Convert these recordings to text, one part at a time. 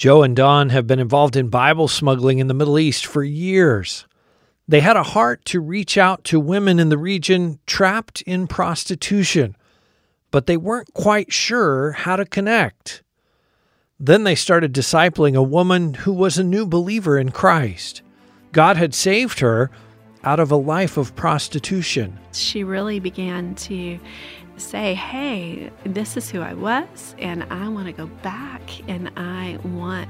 Joe and Dawn have been involved in Bible smuggling in the Middle East for years. They had a heart to reach out to women in the region trapped in prostitution, but they weren't quite sure how to connect. Then they started discipling a woman who was a new believer in Christ. God had saved her out of a life of prostitution. She really began to say, Hey, this is who I was, and I want to go back and I want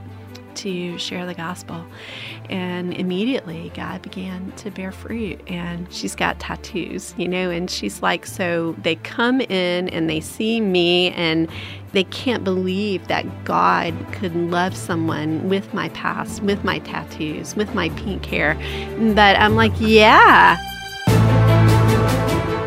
to share the gospel. And immediately God began to bear fruit. And she's got tattoos, you know, and she's like, so they come in and they see me and they can't believe that God could love someone with my past, with my tattoos, with my pink hair. But I'm like, yeah.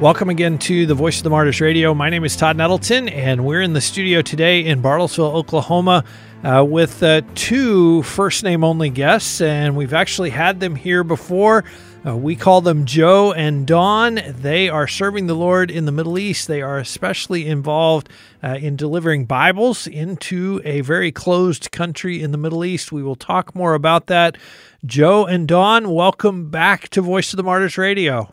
Welcome again to the Voice of the Martyrs Radio. My name is Todd Nettleton, and we're in the studio today in Bartlesville, Oklahoma, uh, with uh, two first name only guests, and we've actually had them here before. Uh, we call them Joe and Dawn. They are serving the Lord in the Middle East. They are especially involved uh, in delivering Bibles into a very closed country in the Middle East. We will talk more about that. Joe and Dawn, welcome back to Voice of the Martyrs Radio.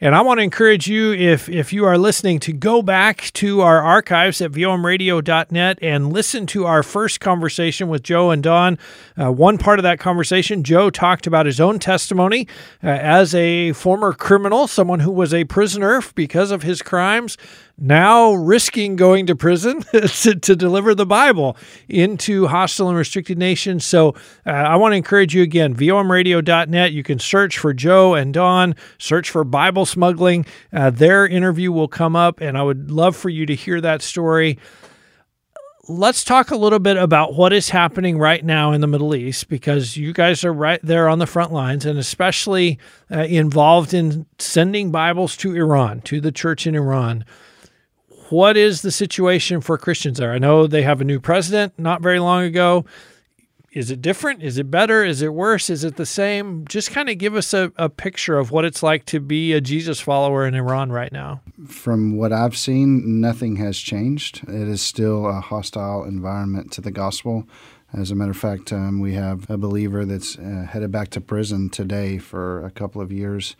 And I want to encourage you, if if you are listening, to go back to our archives at vomradio.net and listen to our first conversation with Joe and Dawn. Uh, one part of that conversation, Joe talked about his own testimony uh, as a former criminal, someone who was a prisoner because of his crimes, now risking going to prison to, to, deliver the Bible into hostile and restricted nations. So uh, I want to encourage you again, vomradio.net. You can search for Joe and Dawn, search for Bible smuggling. Uh, their interview will come up, and I would love for you to hear that story. Let's talk a little bit about what is happening right now in the Middle East because you guys are right there on the front lines and especially uh, involved in sending Bibles to Iran, to the church in Iran what is the situation for Christians there? I know they have a new president not very long ago. Is it different? Is it better? Is it worse? Is it the same? Just kind of give us a, a picture of what it's like to be a Jesus follower in Iran right now. From what I've seen, nothing has changed. It is still a hostile environment to the gospel. As a matter of fact, um, we have a believer that's uh, headed back to prison today for a couple of years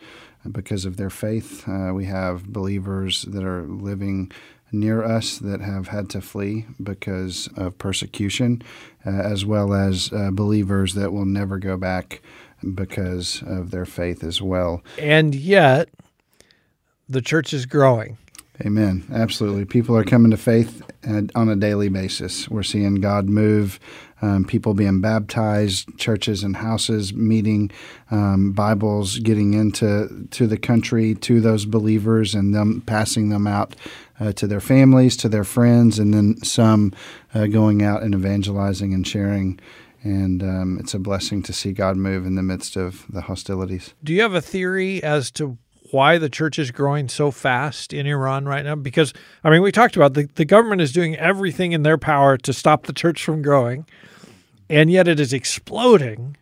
because of their faith. Uh, we have believers that are living near us that have had to flee because of persecution, uh, as well as uh, believers that will never go back because of their faith as well. And yet, the church is growing. Amen. Absolutely. People are coming to faith on a daily basis. We're seeing God move, um, people being baptized, churches and houses meeting, um, Bibles getting into to the country to those believers and them passing them out uh, to their families, to their friends, and then some uh, going out and evangelizing and sharing. And um, it's a blessing to see God move in the midst of the hostilities. Do you have a theory as to why the church is growing so fast in Iran right now? Because, I mean, we talked about the, the government is doing everything in their power to stop the church from growing, and yet it is exploding.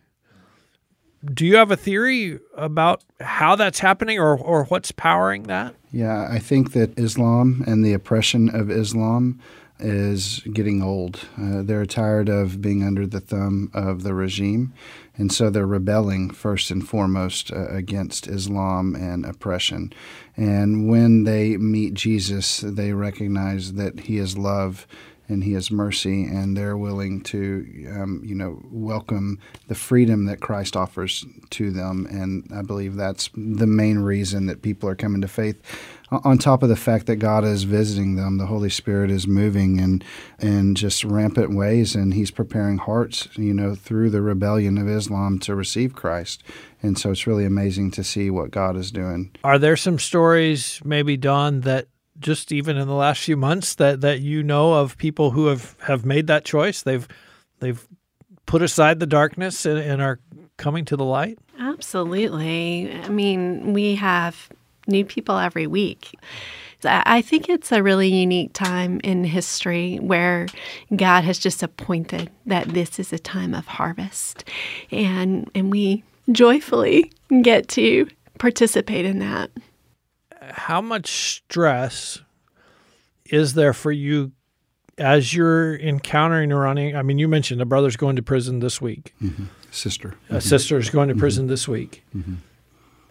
Do you have a theory about how that's happening or, or what's powering that? Yeah, I think that Islam and the oppression of Islam is getting old. Uh, they're tired of being under the thumb of the regime, and so they're rebelling first and foremost uh, against Islam and oppression. And when they meet Jesus, they recognize that He is love and He is mercy, and they're willing to, um, you know, welcome the freedom that Christ offers to them. And I believe that's the main reason that people are coming to faith. On top of the fact that God is visiting them, the Holy Spirit is moving in in just rampant ways, and He's preparing hearts, you know, through the rebellion of Islam to receive Christ. And so it's really amazing to see what God is doing. Are there some stories, maybe Dawn, that just even in the last few months that that you know of people who have have made that choice they've they've put aside the darkness and, and are coming to the light Absolutely. I mean, we have new people every week. I think it's a really unique time in history where God has just appointed that this is a time of harvest. And and we joyfully get to participate in that. How much stress is there for you as you're encountering or running? I mean, you mentioned a brother's going to prison this week. Mm-hmm. Sister. A mm-hmm. sister's going to mm-hmm. prison this week.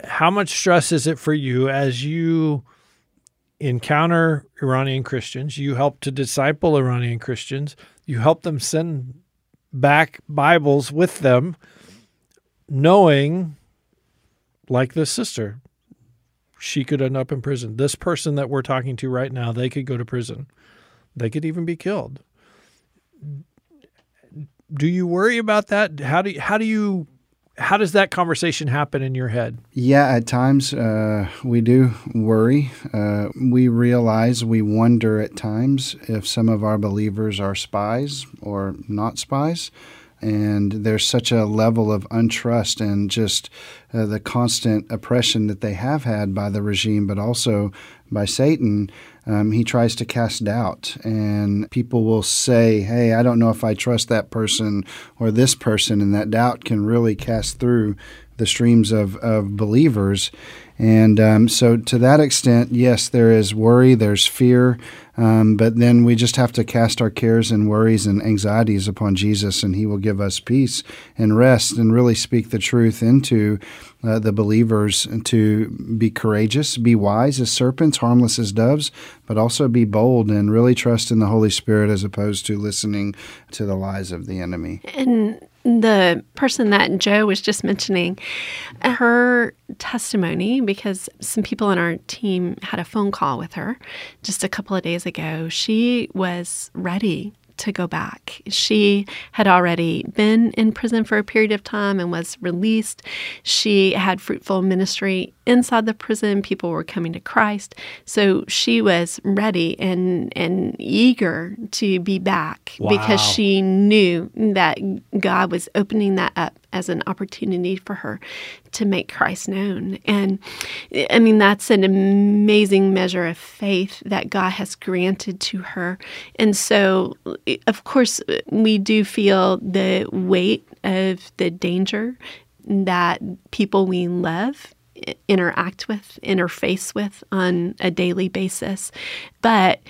How much stress is it for you as you encounter Iranian Christians? You help to disciple Iranian Christians. You help them send back Bibles with them, knowing, like this sister, she could end up in prison. This person that we're talking to right now, they could go to prison. They could even be killed. Do you worry about that? How do you, how do you how does that conversation happen in your head? Yeah, at times uh, we do worry. Uh, we realize, we wonder at times if some of our believers are spies or not spies and there's such a level of untrust and just uh, the constant oppression that they have had by the regime, but also by Satan. Um, he tries to cast doubt, and people will say, Hey, I don't know if I trust that person or this person, and that doubt can really cast through the streams of, of believers. And um, so, to that extent, yes, there is worry, there's fear, um, but then we just have to cast our cares and worries and anxieties upon Jesus, and He will give us peace and rest and really speak the truth into uh, the believers to be courageous, be wise as serpents, harmless as doves, but also be bold and really trust in the Holy Spirit as opposed to listening to the lies of the enemy. And the person that Joe was just mentioning, her testimony, because some people on our team had a phone call with her just a couple of days ago, she was ready to go back. She had already been in prison for a period of time and was released. She had fruitful ministry inside the prison. People were coming to Christ. So she was ready and, and eager to be back wow. because she knew that God was opening that up as an opportunity for her to make Christ known. And I mean, that's an amazing measure of faith that God has granted to her. And so, of course, we do feel the weight of the danger that people we love interact with, interface with on a daily basis. But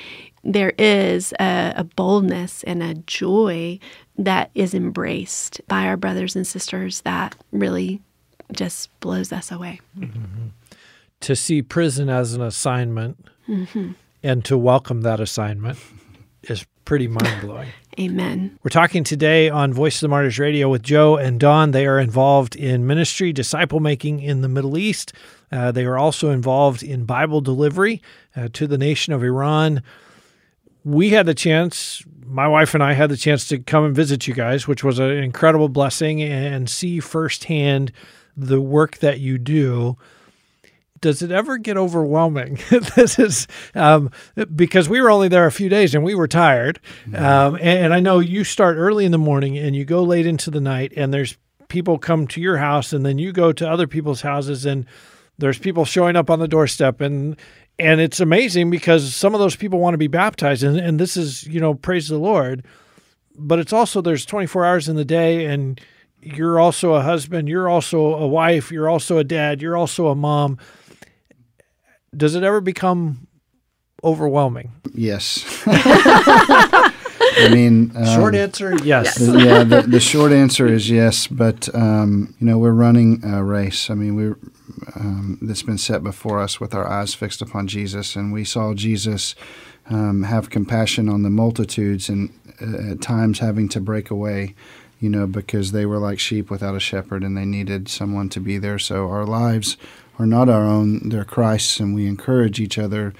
there is a, a, boldness and a joy that is embraced by our brothers and sisters that really just blows us away. Mm-hmm. To see prison as an assignment mm-hmm. and to welcome that assignment is pretty mind blowing. Amen. We're talking today on Voice of the Martyrs Radio with Joe and Dawn. They are involved in ministry, disciple making in the Middle East. Uh, they are also involved in Bible delivery uh, to the nation of Iran. We had the chance, my wife and I had the chance to come and visit you guys, which was an incredible blessing and see firsthand the work that you do does it ever get overwhelming? this is um, because we were only there a few days and we were tired. Um, and, and, I know you start early in the morning and you go late into the night, and there's people come to your house, and then you go to other people's houses, and there's people showing up on the doorstep, and and it's amazing because some of those people want to be baptized, and, and this is you know praise the Lord, but it's also there's 24 hours in the day, and you're also a husband, you're also a wife, you're also a dad, you're also a mom does it ever become overwhelming? Yes. I mean, um, short answer, yes. The, yeah, the, the, short answer is yes. But um, you know, we're running a race. I mean, we're um, that's been set before us with our eyes fixed upon Jesus, and we saw Jesus um, have compassion on the multitudes, and uh, at times having to break away. You know, because they were like sheep without a shepherd, and they needed someone to be there. So our lives are not our own, they're Christ's, and we encourage each other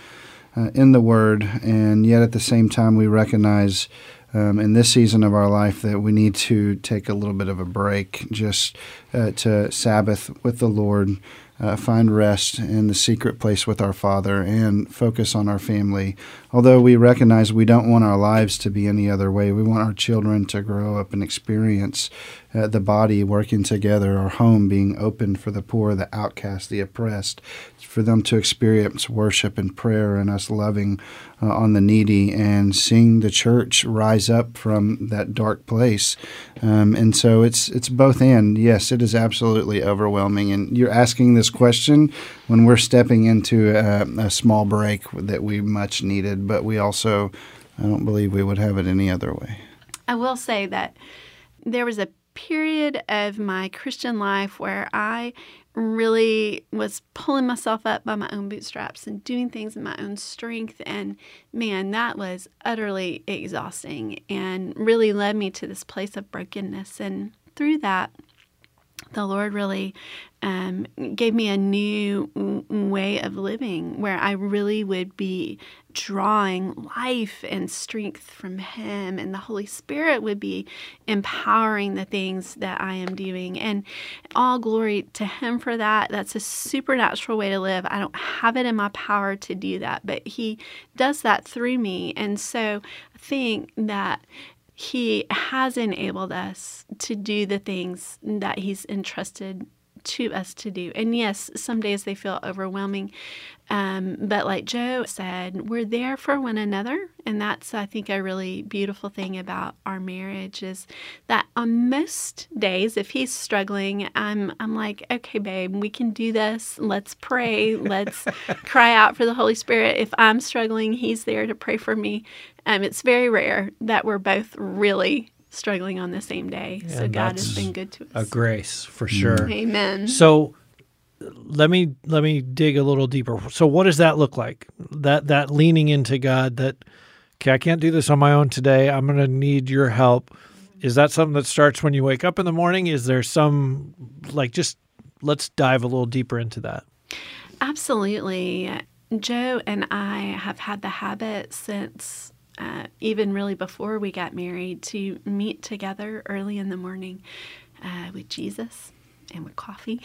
uh, in the Word. And yet at the same time, we recognize um, in this season of our life that we need to take a little bit of a break just uh, to Sabbath with the Lord. Uh, find rest in the secret place with our Father and focus on our family. Although we recognize we don't want our lives to be any other way, we want our children to grow up and experience uh, the body working together, our home being open for the poor, the outcast, the oppressed, for them to experience worship and prayer and us loving uh, on the needy and seeing the church rise up from that dark place. Um, and so it's it's both and. Yes, it is absolutely overwhelming. And you're asking this question when we're stepping into a, a small break that we much needed, but we also I don't believe we would have it any other way. I will say that there was a period of my Christian life where I really was pulling myself up by my own bootstraps and doing things in my own strength. And man, that was utterly exhausting and really led me to this place of brokenness. And through that, the Lord really um, gave me a new way of living where I really would be drawing life and strength from Him, and the Holy Spirit would be empowering the things that I am doing. And all glory to Him for that. That's a supernatural way to live. I don't have it in my power to do that, but He does that through me. And so I think that he has enabled us to do the things that He's entrusted to us to do. And yes, some days they feel overwhelming. Um, but like Joe said, we're there for one another. And that's, I think, a really beautiful thing about our marriage is that on most days, if he's struggling, I'm, I'm like, okay, babe, we can do this. Let's pray. Let's cry out for the Holy Spirit. If I'm struggling, he's there to pray for me. Um, it's very rare that we're both really struggling on the same day. So God has been good to us. A grace for sure. Mm. Amen. So let me let me dig a little deeper. So what does that look like? That that leaning into God that okay, I can't do this on my own today. I'm going to need your help. Is that something that starts when you wake up in the morning? Is there some like just let's dive a little deeper into that. Absolutely. Joe and I have had the habit since uh, even really before we got married to meet together early in the morning uh, with Jesus and with coffee.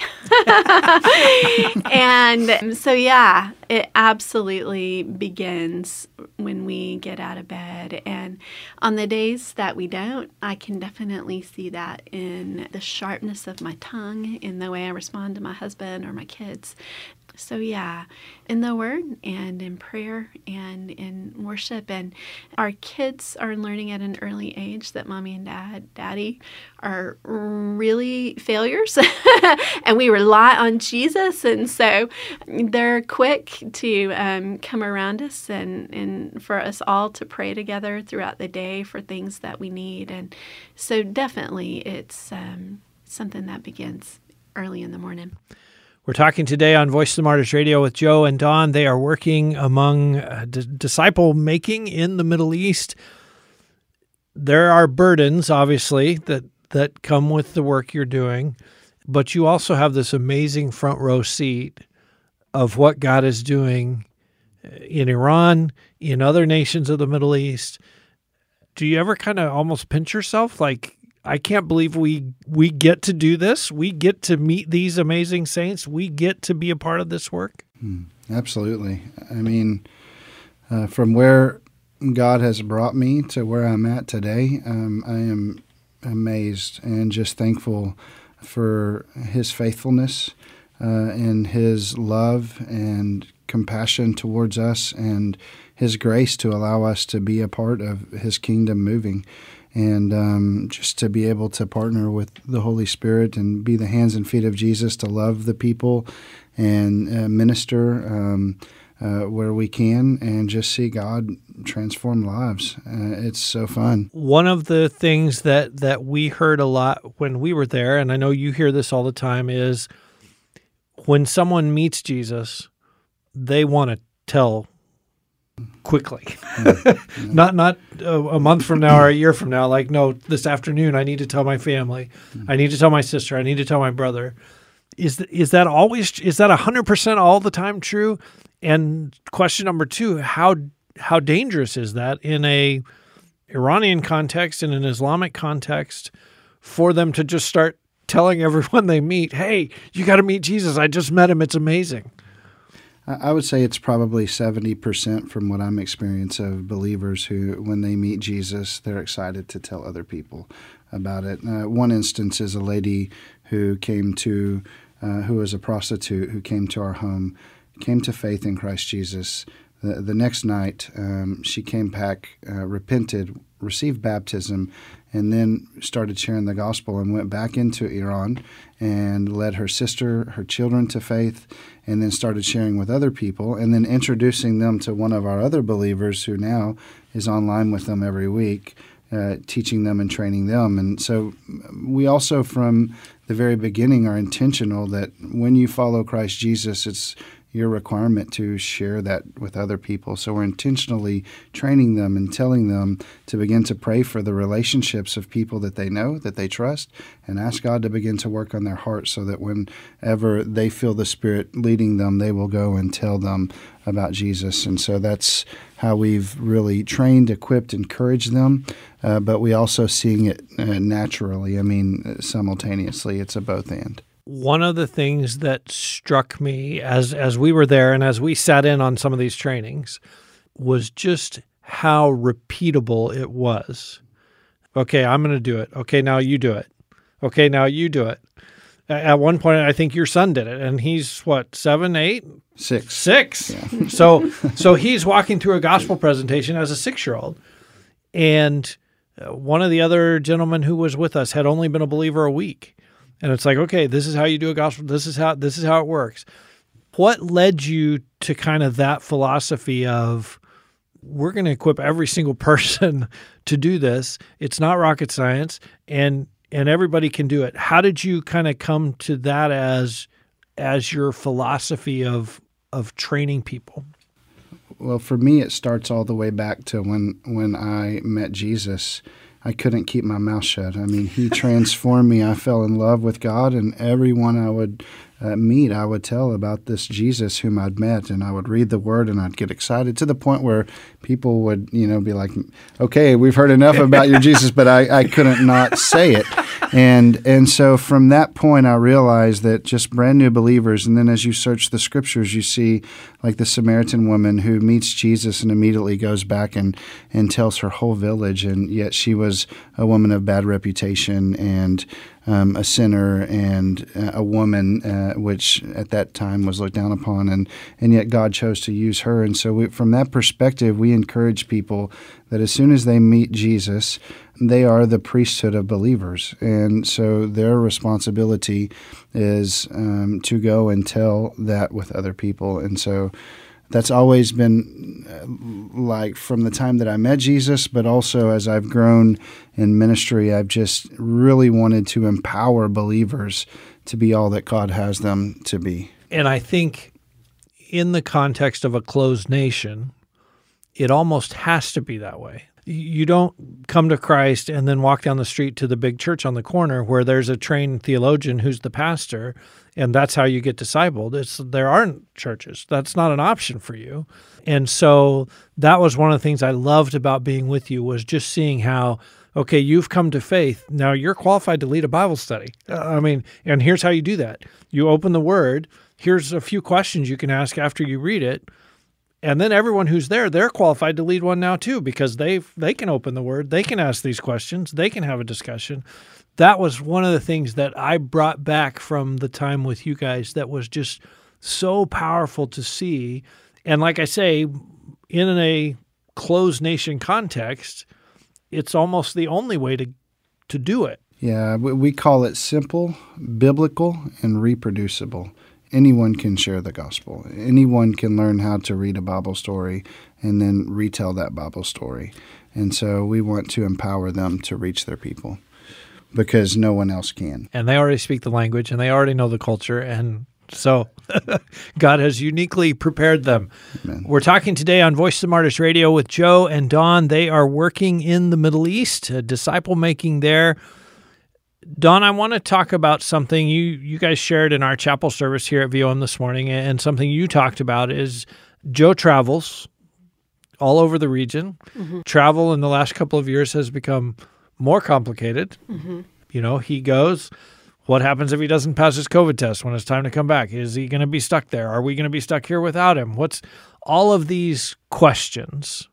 and so, yeah, it absolutely begins when we get out of bed. And on the days that we don't, I can definitely see that in the sharpness of my tongue, in the way I respond to my husband or my kids. So, yeah, in the Word and in prayer and in worship. And our kids are learning at an early age that mommy and dad, daddy, are really failures. and we rely on Jesus. And so they're quick to um, come around us and, and for us all to pray together throughout the day for things that we need. And so, definitely, it's um, something that begins early in the morning. We're talking today on Voice of the Martyrs Radio with Joe and Dawn. They are working among uh, d- disciple making in the Middle East. There are burdens, obviously, that, that come with the work you're doing, but you also have this amazing front row seat of what God is doing uh, in Iran, in other nations of the Middle East. Do you ever kind of almost pinch yourself like, I can't believe we we get to do this. We get to meet these amazing saints. We get to be a part of this work. Hmm. Absolutely. I mean, uh, from where God has brought me to where I'm at today, um, I am amazed and just thankful for His faithfulness uh, and His love and compassion towards us and His grace to allow us to be a part of His kingdom moving and um, just to be able to partner with the Holy Spirit and be the hands and feet of Jesus to love the people and uh, minister um, uh, where we can and just see God transform lives. Uh, it's so fun. One of the things that that we heard a lot when we were there, and I know you hear this all the time, is when someone meets Jesus, they want to tell quickly. Mm. Not not a, a, month from now or a year from now like no this afternoon i need to tell my family. Mm. I need to tell my sister. I need to tell my brother. Is th- is that always is that 100% all the time true? And question number 2 how how dangerous is that in a iranian context in an islamic context for them to just start telling everyone they meet, hey, you got to meet Jesus. I just met him. It's amazing. I would say it's probably 70% from what I'm experiencing of believers who, when they meet Jesus, they're excited to tell other people about it. Uh, one instance is a lady who came to, uh, who was a prostitute, who came to our home, came to faith in Christ Jesus. The, the next night, um, she came back, uh, repented, received baptism, and then started sharing the gospel and went back into Iran and led her sister, her children to faith, and then started sharing with other people and then introducing them to one of our other believers who now is online with them every week. Uh, teaching them and training them. And so we also, from the very beginning, are intentional that when you follow Christ Jesus, it's your requirement to share that with other people. So we're intentionally training them and telling them to begin to pray for the relationships of people that they know, that they trust, and ask God to begin to work on their hearts so that whenever they feel the Spirit leading them, they will go and tell them about Jesus. And so that's how we've really trained, equipped, encouraged them. Uh, but we also seeing it uh, naturally. I mean, simultaneously. It's a both and one of the things that struck me as as we were there and as we sat in on some of these trainings was just how repeatable it was. Okay, I'm going to do it. Okay, now you do it. Okay, now you do it. At one point, I think your son did it, and he's what seven, eight, six, six. Yeah. so, so he's walking through a gospel presentation as a six-year-old, and uh, one of the other gentlemen who was with us had only been a believer a week, and it's like okay this is how you do a gospel this is how this is how it works. What led you to kind of that philosophy of we're going to equip every single person to do this? It's not rocket science and and everybody can do it. How did you kind of come to that as as your philosophy of of training people? Well for me it starts all the way back to when when i met jesus I couldn't keep my mouth shut. I mean, he transformed me. I fell in love with God, and everyone I would uh, meet, I would tell about this Jesus whom I'd met, and I would read the Word, and I'd get excited to the point where people would, you know, be like, "Okay, we've heard enough about your Jesus," but I, I couldn't not say it, and and so from that point, I realized that just brand new believers, and then as you search the Scriptures, you see like the Samaritan woman who meets Jesus and immediately goes back and and tells her whole village, and yet she was a woman of bad reputation and um, a sinner and uh, a woman, uh, which at that time was looked down upon, and and yet God chose to use her. And so, we, from that perspective, we encourage people that as soon as they meet Jesus, they are the priesthood of believers, and so their responsibility is um, to go and tell that with other people. And so that's always been uh, like from the time that I met Jesus, but also as I've grown in ministry, I've just really wanted to empower believers to be all that God has them to be. And I think in the context of a closed nation, it almost has to be that way. You don't come to Christ and then walk down the street to the big church on the corner where there's a trained theologian who's the pastor and that's how you get discipled. It's there aren't churches. That's not an option for you. And so that was one of the things I loved about being with you was just seeing how okay, you've come to faith. Now you're qualified to lead a Bible study. I mean, and here's how you do that. You open the word, here's a few questions you can ask after you read it. And then everyone who's there, they're qualified to lead one now too because they they can open the word, they can ask these questions, they can have a discussion that was one of the things that I brought back from the time with you guys that was just so powerful to see. And like I say, in a closed nation context, it's almost the only way to to do it. Yeah, we call it simple, biblical, and reproducible. Anyone can share the gospel. Anyone can learn how to read a Bible story and then retell that Bible story. And so we want to empower them to reach their people because no one else can. And they already speak the language and they already know the culture. And so God has uniquely prepared them. Amen. We're talking today on Voice of the Martyrs Radio with Joe and Dawn. They are working in the Middle East, disciple making there. Dawn, I want to talk about something you you guys shared in our chapel service here at VOM this morning, and something you talked about is Joe travels all over the region. Mm-hmm. Travel in the last couple of years has become more complicated. Mm-hmm. You know, he goes, What happens if he doesn't pass his COVID test when it's time to come back? Is he going to be stuck there? Are we going to be stuck here without him? What's all of these questions?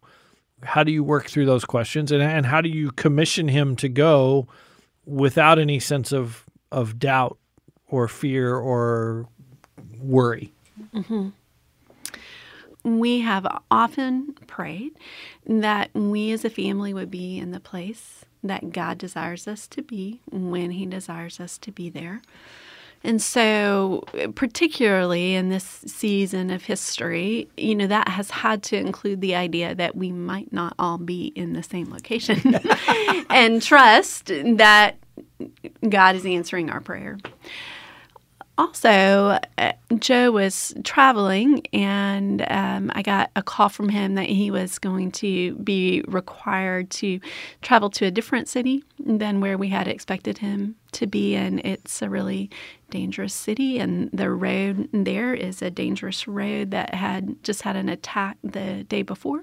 How do you work through those questions, and and how do you commission him to go without any sense of of doubt or fear or worry? Mm-hmm. We have often prayed that we as a family would be in the place that God desires us to be when He desires us to be there. And so, particularly in this season of history, you know, that has had to include the idea that we might not all be in the same location and trust that God is answering our prayer. Also, Joe was traveling, and um, I got a call from him that he was going to be required to travel to a different city than where we had expected him to be. And it's a really dangerous city, and the road there is a dangerous road that had just had an attack the day before.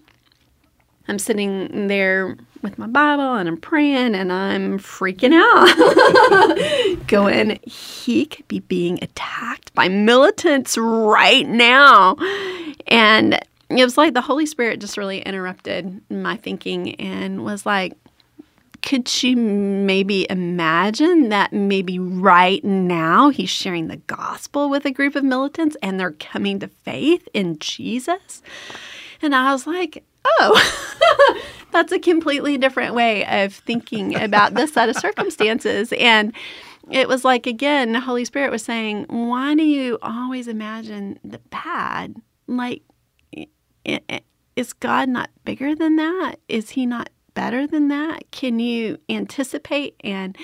I'm sitting there with my Bible and I'm praying and I'm freaking out. Going, he could be being attacked by militants right now. And it was like the Holy Spirit just really interrupted my thinking and was like, could you maybe imagine that maybe right now he's sharing the gospel with a group of militants and they're coming to faith in Jesus? And I was like, oh, that's a completely different way of thinking about this set of circumstances. And it was like, again, the Holy Spirit was saying, why do you always imagine the bad? Like, is God not bigger than that? Is He not better than that? Can you anticipate and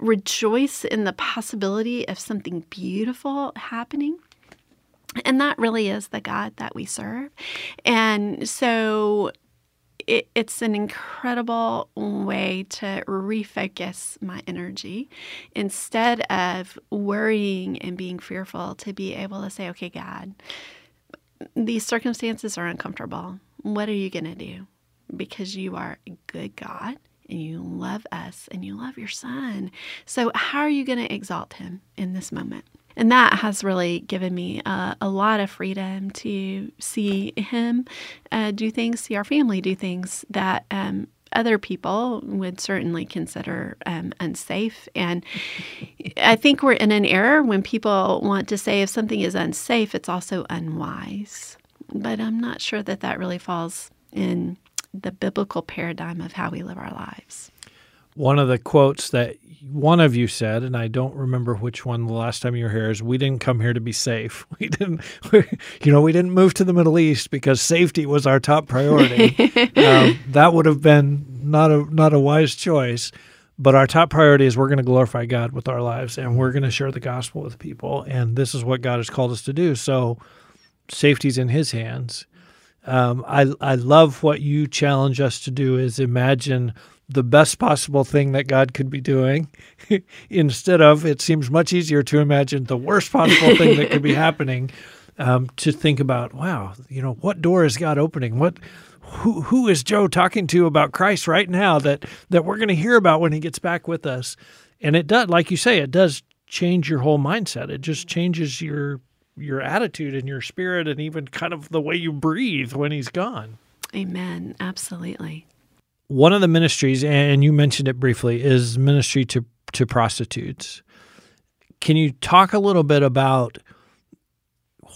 rejoice in the possibility of something beautiful happening? And that really is the God that we serve. And so it, it's an incredible way to refocus my energy instead of worrying and being fearful to be able to say, okay, God, these circumstances are uncomfortable. What are you going to do? Because you are a good God and you love us and you love your son. So, how are you going to exalt him in this moment? And that has really given me uh, a lot of freedom to see him uh, do things, see our family do things that um, other people would certainly consider um, unsafe. And I think we're in an era when people want to say if something is unsafe, it's also unwise. But I'm not sure that that really falls in the biblical paradigm of how we live our lives. One of the quotes that one of you said, and I don't remember which one the last time you were here, is we didn't come here to be safe. We didn't, we, you know, we didn't move to the Middle East because safety was our top priority. um, that would have been not a not a wise choice. But our top priority is we're going to glorify God with our lives, and we're going to share the gospel with people, and this is what God has called us to do. So, safety's in His hands. Um, I I love what you challenge us to do is imagine the best possible thing that God could be doing. Instead of it seems much easier to imagine the worst possible thing that could be happening um, to think about wow you know what door is God opening? What who who is Joe talking to about Christ right now that that we're going to hear about when he gets back with us? And it does like you say it does change your whole mindset. It just changes your your attitude and your spirit and even kind of the way you breathe when he's gone. Amen. Absolutely one of the ministries, and you mentioned it briefly, is ministry to to prostitutes. Can you talk a little bit about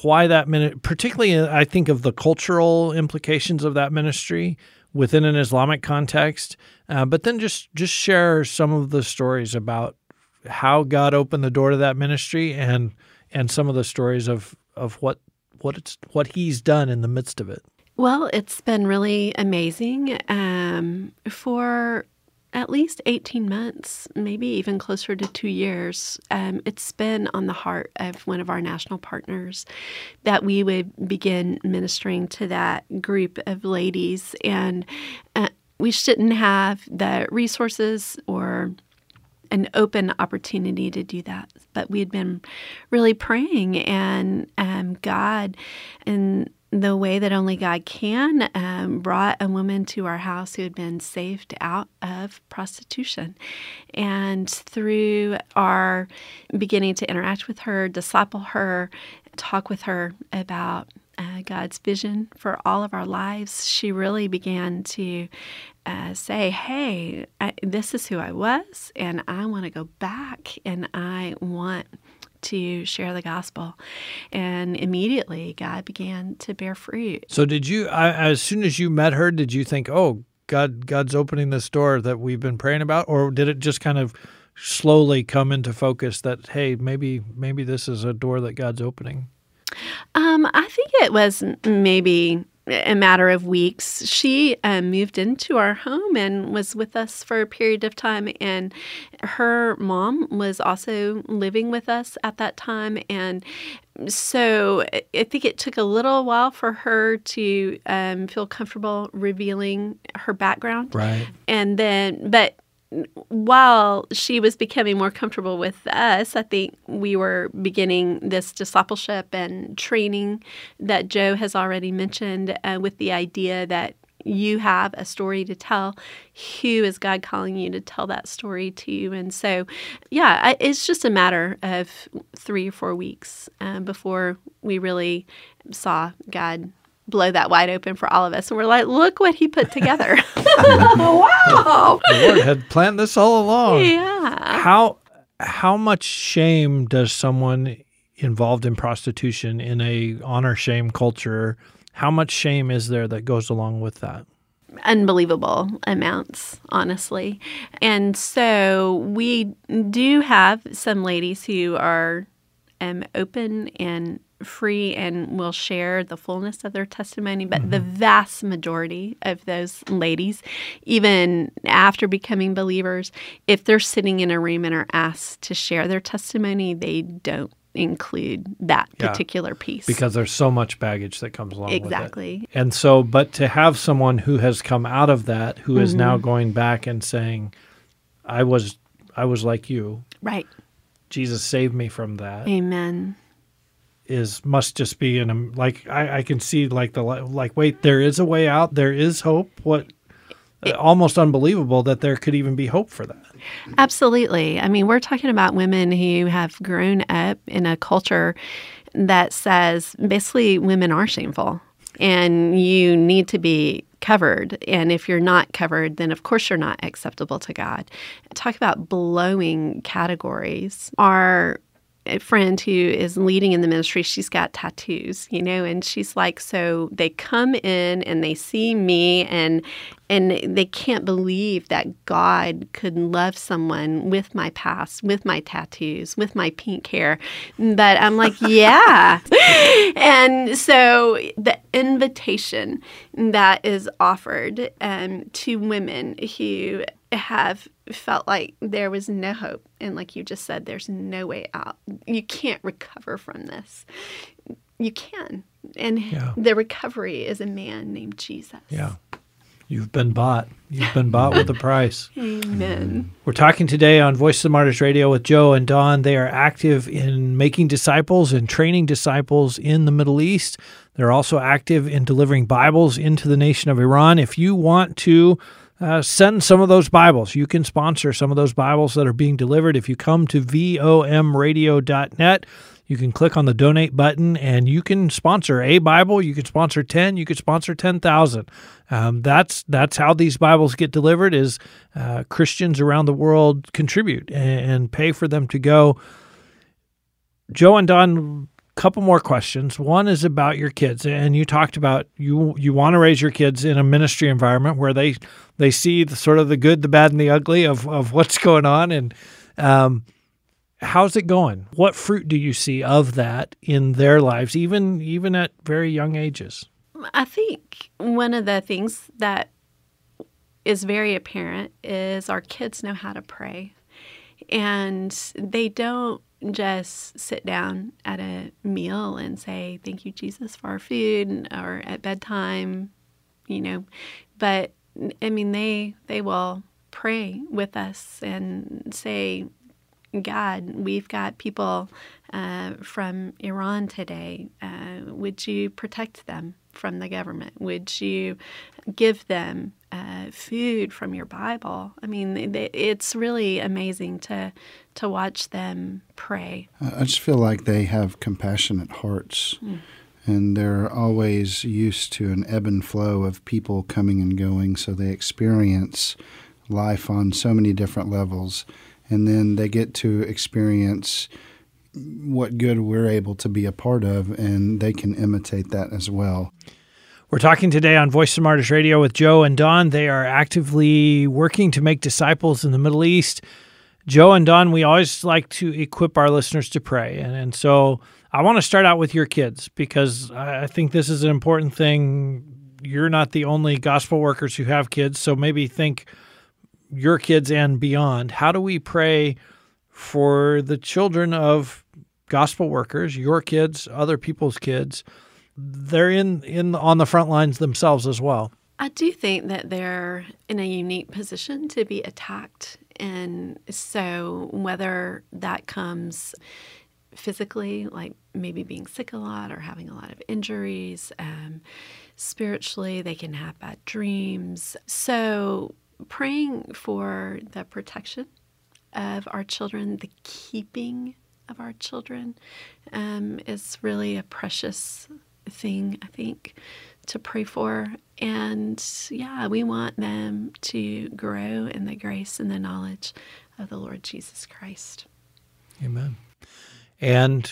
why that minute, particularly I think of the cultural implications of that ministry within an Islamic context, uh, but then just just share some of the stories about how God opened the door to that ministry and and some of the stories of of what what it's what He's done in the midst of it. Well, it's been really amazing. Um, for at least 18 months, maybe even closer to two years, um, it's been on the heart of one of our national partners that we would begin ministering to that group of ladies. And uh, we shouldn't have the resources or an open opportunity to do that. But we had been really praying, and um, God, and the way that only God can, um, brought a woman to our house who had been saved out of prostitution. And through our beginning to interact with her, disciple her, talk with her about uh, God's vision for all of our lives, she really began to uh, say, Hey, I, this is who I was, and I want to go back and I want to share the gospel. And immediately God began to bear fruit. So did you I, as soon as you met her did you think, "Oh, God God's opening this door that we've been praying about?" Or did it just kind of slowly come into focus that hey, maybe maybe this is a door that God's opening? Um, I think it was maybe a matter of weeks, she um, moved into our home and was with us for a period of time. And her mom was also living with us at that time. And so I think it took a little while for her to um, feel comfortable revealing her background. Right. And then, but while she was becoming more comfortable with us, I think we were beginning this discipleship and training that Joe has already mentioned uh, with the idea that you have a story to tell. Who is God calling you to tell that story to? And so, yeah, I, it's just a matter of three or four weeks uh, before we really saw God blow that wide open for all of us. And we're like, look what he put together. wow. The Lord had planned this all along. Yeah. How how much shame does someone involved in prostitution in a honor shame culture? How much shame is there that goes along with that? unbelievable amounts, honestly. And so we do have some ladies who are um, open and free and will share the fullness of their testimony. But mm-hmm. the vast majority of those ladies, even after becoming believers, if they're sitting in a room and are asked to share their testimony, they don't include that particular piece because there's so much baggage that comes along exactly and so but to have someone who has come out of that who mm-hmm. is now mm-hmm. going back and saying i was i was like you right jesus saved me from that amen is must just be in a like I, I can see like the like wait there is a way out there is hope what it, almost unbelievable that there could even be hope for that absolutely i mean we're talking about women who have grown up in a culture that says basically women are shameful and you need to be covered. And if you're not covered, then of course you're not acceptable to God. Talk about blowing categories. Our a friend who is leading in the ministry, she's got tattoos, you know, and she's like, so they come in and they see me and and they can't believe that God could love someone with my past, with my tattoos, with my pink hair. But I'm like, yeah. and so the invitation that is offered um, to women who have felt like there was no hope. And like you just said, there's no way out. You can't recover from this. You can. And yeah. the recovery is a man named Jesus. Yeah. You've been bought. You've been bought with a price. Amen. We're talking today on Voice of the Martyrs Radio with Joe and Dawn. They are active in making disciples and training disciples in the Middle East. They're also active in delivering Bibles into the nation of Iran. If you want to uh, send some of those Bibles. You can sponsor some of those Bibles that are being delivered. If you come to vomradio.net, you can click on the donate button and you can sponsor a Bible. You can sponsor 10, you could sponsor 10,000. Um, that's, that's how these Bibles get delivered is uh, Christians around the world contribute and, and pay for them to go. Joe and Dawn couple more questions. One is about your kids, and you talked about you you want to raise your kids in a ministry environment where they they see the sort of the good, the bad, and the ugly of of what's going on. And um, how's it going? What fruit do you see of that in their lives, even even at very young ages? I think one of the things that is very apparent is our kids know how to pray, and they don't just sit down at a meal and say, Thank you, Jesus, for our food, or at bedtime, you know. But I mean, they they will pray with us and say, God, we've got people uh, from Iran today. Uh, would you protect them? From the government? Would you give them uh, food from your Bible? I mean, it's really amazing to to watch them pray. I just feel like they have compassionate hearts. Mm. And they're always used to an ebb and flow of people coming and going, so they experience life on so many different levels. And then they get to experience what good we're able to be a part of, and they can imitate that as well. We're talking today on Voice of Martyrs Radio with Joe and Dawn. They are actively working to make disciples in the Middle East. Joe and Dawn, we always like to equip our listeners to pray. And, and so I want to start out with your kids because I think this is an important thing. You're not the only gospel workers who have kids, so maybe think your kids and beyond. How do we pray for the children of gospel workers, your kids, other people's kids? They're in, in on the front lines themselves as well. I do think that they're in a unique position to be attacked and so, whether that comes physically, like maybe being sick a lot or having a lot of injuries, um, spiritually, they can have bad dreams. So, praying for the protection of our children, the keeping of our children, um, is really a precious thing, I think, to pray for. And yeah, we want them to grow in the grace and the knowledge of the Lord Jesus Christ. Amen. And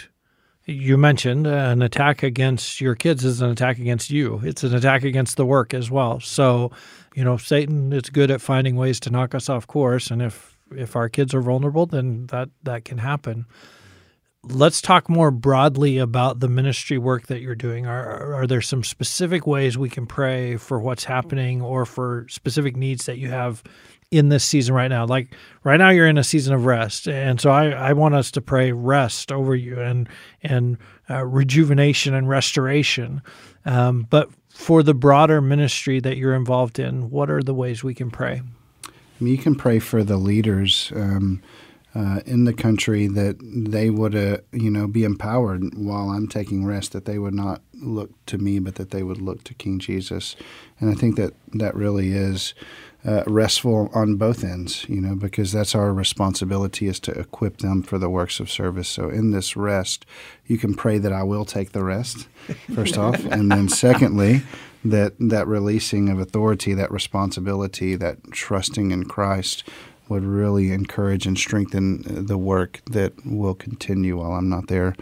you mentioned an attack against your kids is an attack against you. It's an attack against the work as well. So, you know, Satan is good at finding ways to knock us off course, and if if our kids are vulnerable, then that that can happen let's talk more broadly about the ministry work that you're doing. Are, are there some specific ways we can pray for what's happening or for specific needs that you have in this season right now? Like right now, you're in a season of rest, and so I, I want us to pray rest over you and and uh, rejuvenation and restoration. Um, but for the broader ministry that you're involved in, what are the ways we can pray? You can pray for the leaders. Um, uh, in the country that they would, uh, you know, be empowered while I'm taking rest. That they would not look to me, but that they would look to King Jesus. And I think that that really is uh, restful on both ends, you know, because that's our responsibility is to equip them for the works of service. So in this rest, you can pray that I will take the rest, first off, and then secondly, that that releasing of authority, that responsibility, that trusting in Christ would really encourage and strengthen the work that will continue while I'm not there.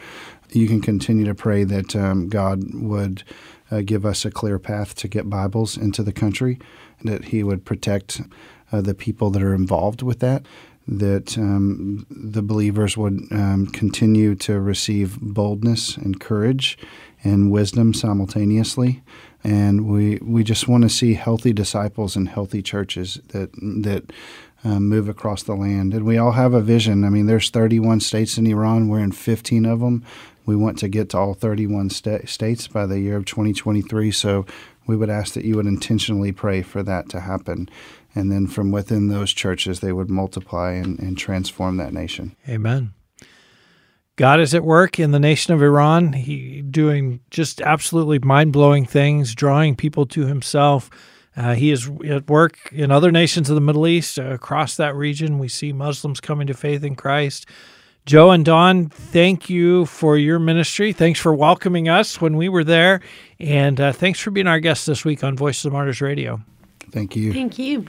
You can continue to pray that um, God would uh, give us a clear path to get Bibles into the country, that He would protect uh, the people that are involved with that, that um, the believers would um, continue to receive boldness and courage and wisdom simultaneously. And we, we just want to see healthy disciples and healthy churches that that um, move across the land. And we all have a vision. I mean, there's 31 states in Iran. We're in 15 of them. We want to get to all 31 sta- states by the year of 2023. So we would ask that you would intentionally pray for that to happen. And then from within those churches, they would multiply and, and transform that nation. Amen. God is at work in the nation of Iran. He doing just absolutely mind blowing things, drawing people to Himself uh, he is at work in other nations of the Middle East. Uh, across that region, we see Muslims coming to faith in Christ. Joe and Dawn, thank you for your ministry. Thanks for welcoming us when we were there. And uh, thanks for being our guest this week on Voice of the Martyrs Radio. Thank you. Thank you.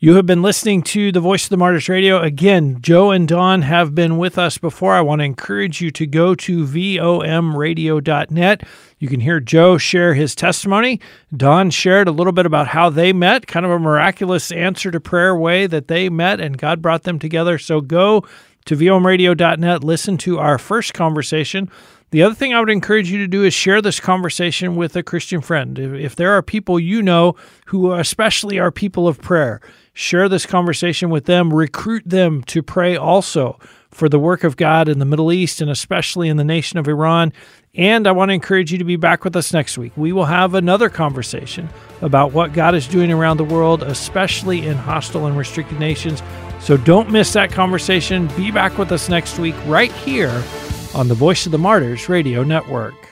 You have been listening to the Voice of the Martyrs Radio. Again, Joe and Dawn have been with us before. I want to encourage you to go to vomradio.net. You can hear Joe share his testimony. Dawn shared a little bit about how they met, kind of a miraculous answer to prayer way that they met and God brought them together. So go to vomradio.net, listen to our first conversation. The other thing I would encourage you to do is share this conversation with a Christian friend. If, there are people you know who especially are people of prayer, Share this conversation with them, recruit them to pray also for the work of God in the Middle East and especially in the nation of Iran. And I want to encourage you to be back with us next week. We will have another conversation about what God is doing around the world, especially in hostile and restricted nations. So don't miss that conversation. Be back with us next week, right here on the Voice of the Martyrs Radio Network.